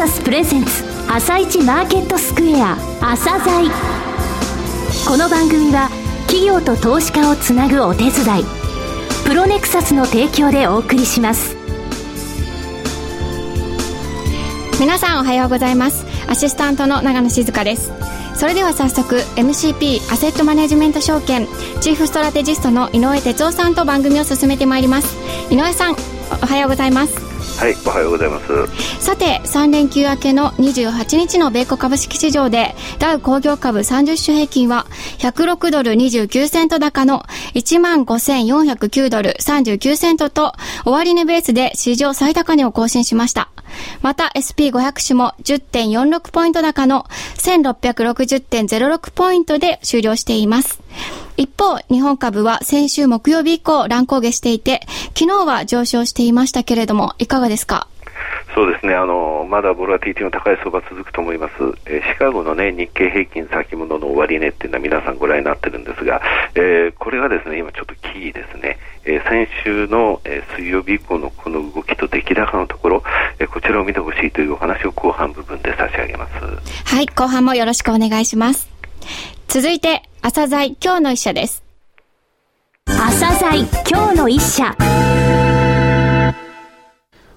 サスプレゼンツ朝一マーケットスクエア朝鮮。この番組は企業と投資家をつなぐお手伝いプロネクサスの提供でお送りします。皆さんおはようございます。アシスタントの長野静香です。それでは早速 MCP アセットマネジメント証券チーフストラテジストの井上哲夫さんと番組を進めてまいります。井上さんおはようございます。はい、おはようございます。さて、3連休明けの28日の米国株式市場で、ダウ工業株30種平均は、106ドル29セント高の15,409ドル39セントと、終値ベースで史上最高値を更新しました。また SP500 種も10.46ポイント高の1660.06ポイントで終了しています。一方、日本株は先週木曜日以降乱高下していて、昨日は上昇していましたけれども、いかがですか？そうですね。あのまだボラティティの高い相場続くと思います、えー、シカゴの、ね、日経平均先物の終値っていうのは皆さんご覧になってるんですが、えー、これがですね今ちょっとキーですね、えー、先週の、え水曜日以降のこの動きと出来高のところ、えこちらを見てほしいというお話を後半部分で差し上げます。はい後半もよろしくお願いします。続いて朝鮮今日の一社です朝鮮今日の一社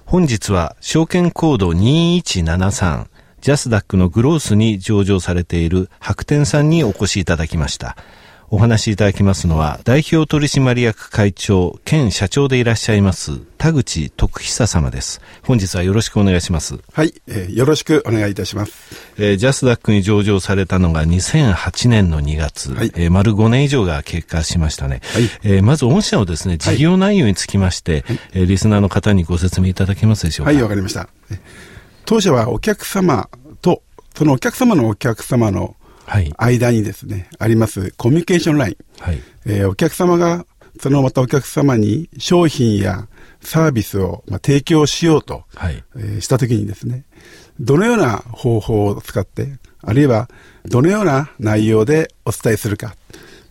本日は証券コード2173ジャスダックのグロースに上場されている白天さんにお越しいただきました。お話しいただきますのは、代表取締役会長兼社長でいらっしゃいます、田口徳久様です。本日はよろしくお願いします。はい、えー、よろしくお願いいたします。えー、ジャスダックに上場されたのが2008年の2月、はい、えー、丸5年以上が経過しましたね。はい、えー、まず御社のですね、事業内容につきまして、はい、えー、リスナーの方にご説明いただけますでしょうか？はい、わかりました。当社はお客様と、そのお客様のお客様の間にですね、はい、ありますコミュニケーションライン、はい。えー、お客様がそのまたお客様に商品やサービスを、まあ、提供しようと、はい。えー、したときにですね、どのような方法を使って、あるいはどのような内容でお伝えするか、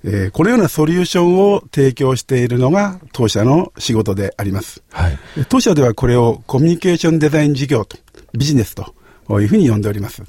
えー、このようなソリューションを提供しているのが当社の仕事であります。はい、当社ではこれをコミュニケーションデザイン事業と、ビジネスというふうに呼んでおります。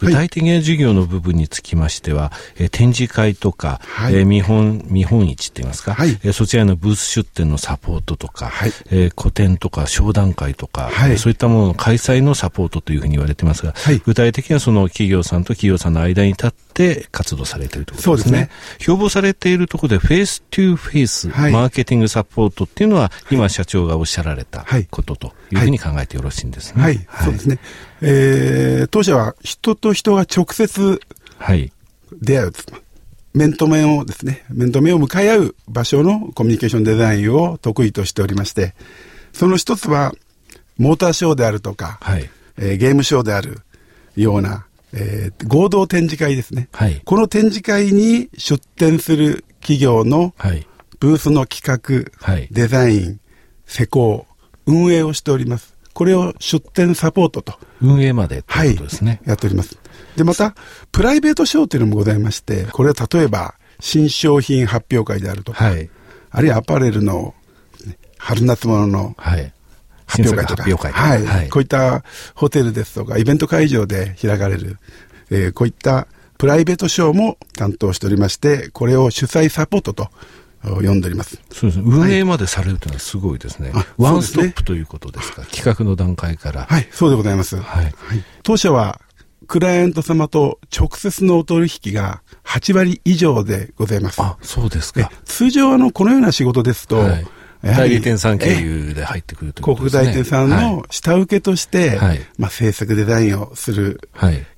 具体的な授業の部分につきましては、え展示会とか、はい、え見本、見本市って言いますか、はい、えそちらのブース出展のサポートとか、はい、え個展とか商談会とか、はい、そういったものの開催のサポートというふうに言われてますが、はい、具体的にはその企業さんと企業さんの間に立って活動されているということですね。そうですね。標榜されているところで、 Face to Face、マーケティングサポートっていうのは、今社長がおっしゃられたことというふうに考えてよろしいんですね。はい、そうですね。えー、当社は人と人が直接出会う、はい、面と面をですね、面と面を向かい合う場所のコミュニケーションデザインを得意としておりまして、その一つは、モーターショーであるとか、はい、えー、ゲームショーであるような、えー、合同展示会ですね、はい、この展示会に出展する企業のブースの企画、はい、デザイン、施工、運営をしております。これを出展サポートと。運営までということですね、はい。やっております。で、また、プライベートショーというのもございまして、これは例えば、新商品発表会であるとか、はい、あるいはアパレルの、春夏物の、発表会とか、はい、はい、こういったホテルですとか、イベント会場で開かれる、えー、こういったプライベートショーも担当しておりまして、これを主催サポートと読んでおります。そうですね。運営までされるというのはすごいですね。はい、ワンストップということですか？企画の段階から。はい、そうでございます。はい。はい、当社は、クライアント様と直接のお取引が8割以上でございます。あ、そうですか。通常、あの、このような仕事ですと、はい代理店さん経由で入ってくるということですね。広告代理店さんの下請けとして、はい、まあ、制作デザインをする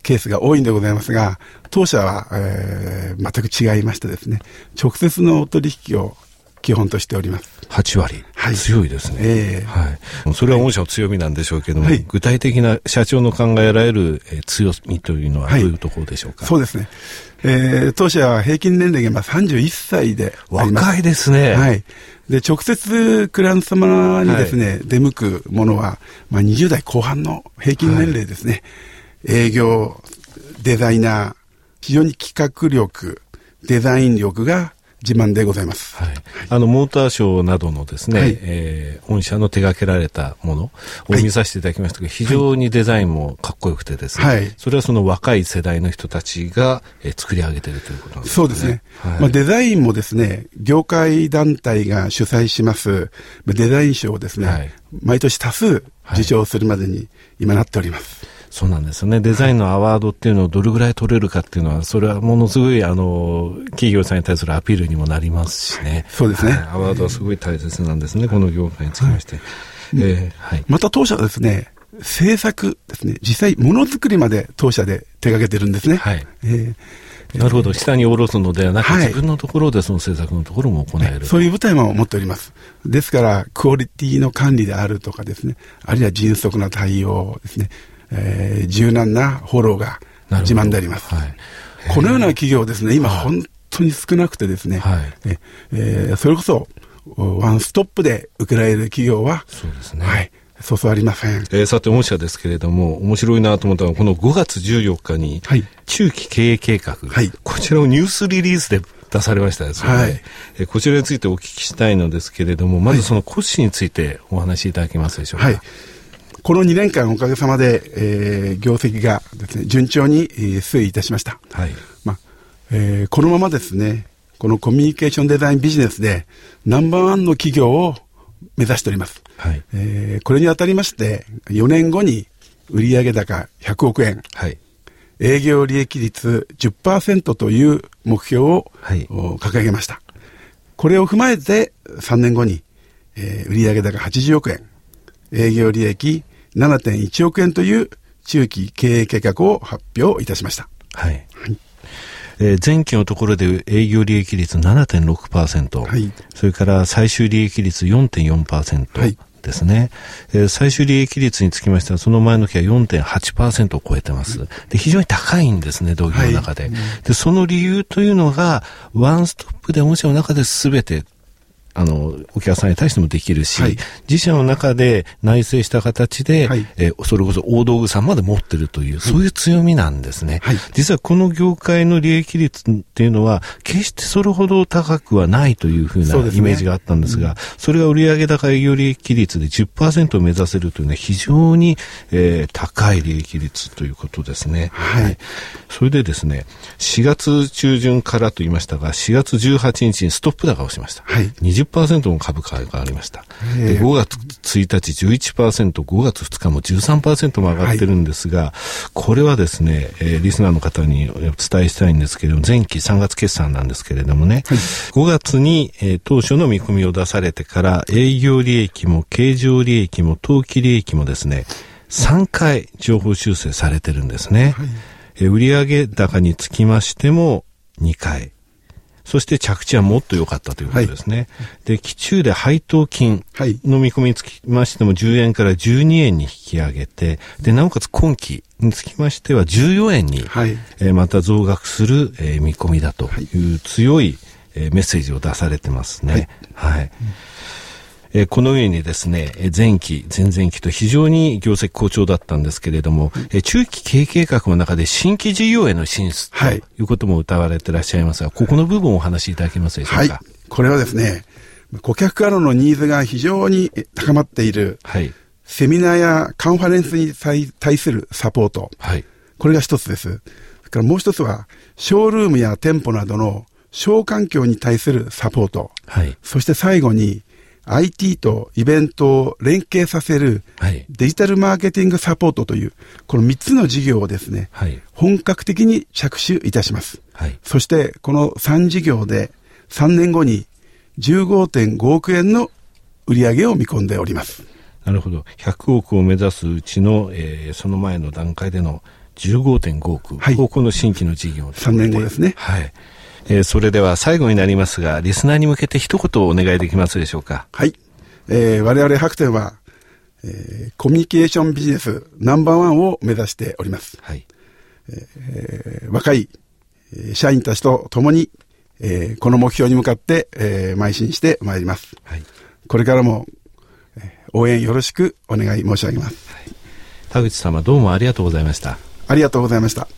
ケースが多いんでございますが、当社は、えー、全く違いましてですね、直接のお取引を基本としております。8割。はい、強いですね。えー、はい。それは御社の強みなんでしょうけども、はい、具体的な社長の考えられる、えー、強みというのはどういうところでしょうか、はい、そうですね。えー、当社は平均年齢がまあ31歳で若いですね。はい。で、直接クライアント様にですね、はい、出向くものは、まあ、20代後半の平均年齢ですね。はい、営業、デザイナー、非常に企画力、デザイン力が自慢でございます。はい。あの、モーターショーなどのですね、はい、えー、御社の手掛けられたものを見させていただきましたけど、はい、非常にデザインもかっこよくてですね、はい、それはその若い世代の人たちが、えー、作り上げているということなんですね。そうですね。はい、まあ、デザインもですね、業界団体が主催しますデザイン賞をですね、はい、毎年多数受賞するまでに今なっております。そうなんですよね。デザインのアワードっていうのをどれぐらい取れるかっていうのは、それはものすごい、あの、企業さんに対するアピールにもなりますしね。そうですね。アワードはすごい大切なんですね、この業界につきまして。はい、えー、はい。また当社はですね、制作ですね、実際ものづくりまで当社で手掛けてるんですね。はい。えーなるほど、下に下ろすのではなく、はい、自分のところでその制作のところも行える、そういう舞台も持っております。ですから、クオリティの管理であるとかですね、あるいは迅速な対応ですね、えー、柔軟なフォローが自慢であります。はい、このような企業ですね、今本当に少なくてですね、はい、えー、それこそ、ワンストップで受けられる企業は、そうですね。はい。そうそうありません。えー、さて、御社ですけれども、面白いなと思ったのは、この5月14日に、はい、中期経営計画、はい、こちらをニュースリリースで出されましたですね、はい、えー、こちらについてお聞きしたいのですけれども、まずその骨子についてお話しいただけますでしょうか。はいこの2年間おかげさまで、えー、業績がですね、順調に、えー、推移いたしました。はい。まあ、えー、このままですね、このコミュニケーションデザインビジネスでナンバーワンの企業を目指しております。はい。えー、これにあたりまして、4年後に売上高100億円。はい。営業利益率10%という目標を、はい、掲げました。これを踏まえて3年後に、えー、売上高80億円、営業利益7.1億円という中期経営計画を発表いたしました。はい。はいえー、前期のところで営業利益率7.6%、はい、それから最終利益率4.4%、はい、ですね、えー、最終利益率につきましては、その前の期は4.8%を超えてます。で、非常に高いんですね、同業の中で。はい、で、その理由というのが、ワンストップで御社の中で全てあの、お客さんに対してもできるし、はい、自社の中で内製した形で、はい、えー、それこそ大道具さんまで持ってるという、そういう強みなんですね。はい、実はこの業界の利益率っていうのは、決してそれほど高くはないというふうなイメージがあったんですが、そ、ねうん、れが売上高営業利益率で10%を目指せるというのは非常に、えー、高い利益率ということですね。はい。それでですね、4月中旬からと言いましたが、4月18日にストップ高をしました。はい。10%の株価が上がりました。で5月1日11%、5月2日も13%も上がってるんですが、はい、これはですね、えー、リスナーの方にお伝えしたいんですけれども、前期3月決算なんですけれどもね、はい、5月に、えー、当初の見込みを出されてから、営業利益も経常利益も当期利益もですね、3回情報修正されてるんですね。はい、えー、売上高につきましても2回。そして着地はもっと良かったということですね。はい、で、期中で配当金の見込みにつきましても10円から12円に引き上げて、で、なおかつ今期につきましては14円に、はい、えー、また増額する、えー、見込みだという強い、えー、メッセージを出されてますね。はい、はいえー、このようにですね、前期、前々期と非常に業績好調だったんですけれども、えー、中期経営計画の中で新規事業への進出ということも謳われていらっしゃいますが、ここの部分をお話しいただけますでしょうか？はい、これはですね、顧客からのニーズが非常に高まっている、はい、セミナーやカンファレンスに対するサポート、はい、これが一つです。それからもう一つは、ショールームや店舗などの小環境に対するサポート、はい、そして最後に、IT とイベントを連携させるデジタルマーケティングサポートという、この3つの事業をですね、はい、本格的に着手いたします。はい、そしてこの3事業で3年後に15.5億円の売上を見込んでおります。なるほど。100億を目指すうちの、えー、その前の段階での15.5億、はい、ここの新規の事業3年後ですね。はい。えー、それでは最後になりますが、リスナーに向けて一言お願いできますでしょうか？はい。えー、我々白天は、えー、コミュニケーションビジネスナンバーワンを目指しております。はい。えー、若い社員たちと共に、えー、この目標に向かって、えー、邁進してまいります。はい。これからも、えー、応援よろしくお願い申し上げます。はい、田口様どうもありがとうございました。ありがとうございました。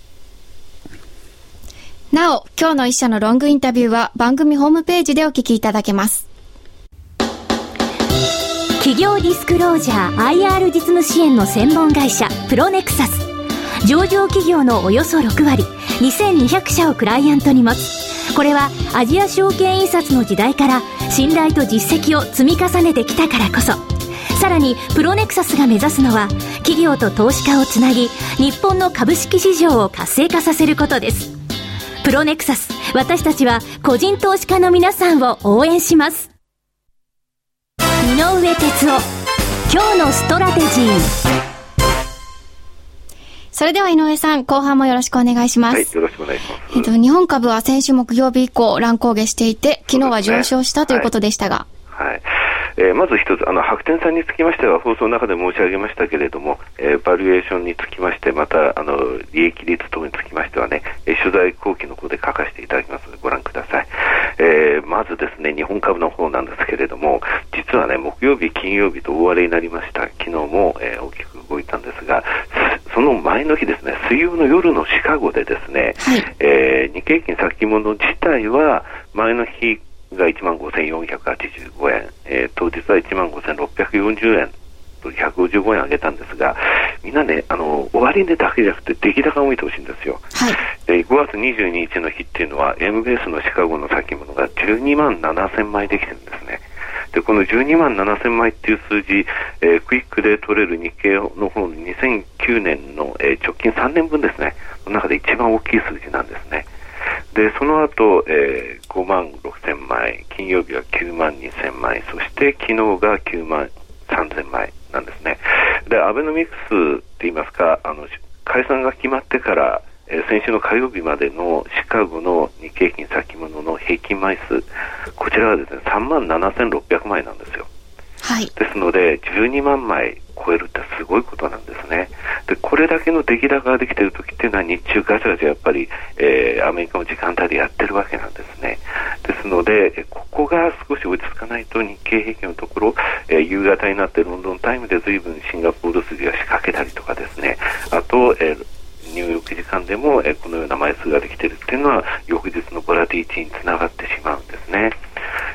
なお、今日の一社のロングインタビューは番組ホームページでお聞きいただけます。企業ディスクロージャー IR 実務支援の専門会社プロネクサス。上場企業のおよそ6割。2200社をクライアントに持つ。これはアジア証券印刷の時代から信頼と実績を積み重ねてきたからこそ。さらにプロネクサスが目指すのは企業と投資家をつなぎ日本の株式市場を活性化させることです。プロネクサス私たちは個人投資家の皆さんを応援します井上哲夫今日のストラテジーそれでは井上さん、後半もよろしくお願いします。はい、よろしくお願いします。えっと、日本株は先週木曜日以降乱高下していて、昨日は上昇したということでしたが。はい、はいえー、まず一つ、あの白天さんにつきましては、放送の中で申し上げましたけれども、えー、バリエーションにつきまして、またあの利益率等につきましてはね、えー、取材後期の方で書かせていただきますので、ご覧ください。えー、まずですね、日本株の方なんですけれども、実はね、木曜日、金曜日と大荒れになりました。昨日も、えー、大きく動いたんですが、その前の日ですね、水曜の夜のシカゴでですね、はい、えー、日経平均先物自体は前の日が1万5485円、えー、当日は1万5640円と155円上げたんですが、みんなね、あの終値だけじゃなくて、出来高を見てほしいんですよ。はい、で5月22日の日っていうのは、M ベースのシカゴの先物が12万7000枚できてるんですね。でこの12万7000枚っていう数字、えー、クイックで取れる日経の方の2009年の、えー、直近3年分ですね、の中で一番大きい数字なんですね。でその後、えー、5万6000枚、金曜日は9万2000枚、そして昨日が9万3000枚なんですね。で、アベノミクスって言いますか、あの解散が決まってから、えー、先週の火曜日までのシカゴの日経平均先物の平均枚数、こちらはですね、3万7600枚なんですよ。はい、ですので、12万枚超えるってすごいことなんですね。で、これだけの出来高ができている時っていうのは日中ガチャガチャやっぱり、えー、アメリカの時間帯でやってるわけなんですね。ですので、ここが少し落ち着かないと日経平均のところ、えー、夕方になってロンドンタイムで随分シンガポール筋が仕掛けたりとかですね、あと、えー入浴時間でも、えこのような枚数ができているっていうのは翌日のボラティティにつながってしまうんですね。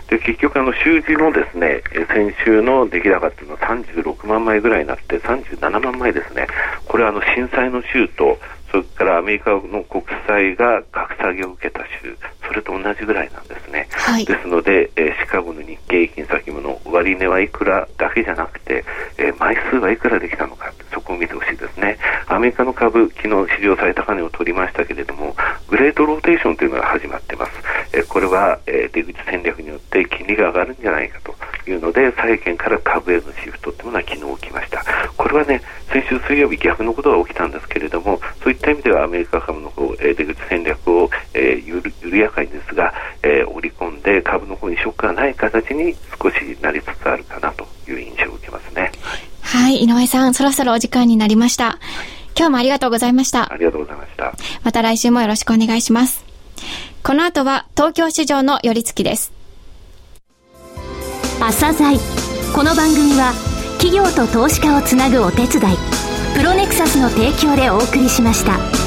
で結局、あの週次のですね先週の出来高っていうのは36万枚ぐらいになって37万枚ですね、これはあの震災の週とそれからアメリカの国債が格下げを受けた週、それと同じぐらいなんですね。はい、ですので、えー、シカゴの日経平均先物、終値はいくらだけじゃなくて、えー、枚数はいくらできたのか、そこを見てほしいですね。アメリカの株、昨日史上最高値を取りましたけれども、グレートローテーションというのが始まってます。えー、これは、えー、出口戦略によって金利が上がるんじゃないかというので、債券から株へのシフトというのが昨日起きました。これはね、先週水曜日逆のことが起きたんですけれども、そういった意味ではアメリカ株の方、えー、出口戦略を、え緩やかにですが、えー、織り込んで株の方にショックがない形に少しなりつつあるかなという印象を受けますね。はい、井上さん、そろそろお時間になりました。はい、今日もありがとうございました。ありがとうございました。また来週もよろしくお願いします。この後は東京市場の寄り付きです。朝鮮この番組は企業と投資家をつなぐお手伝いプロネクサスの提供でお送りしました。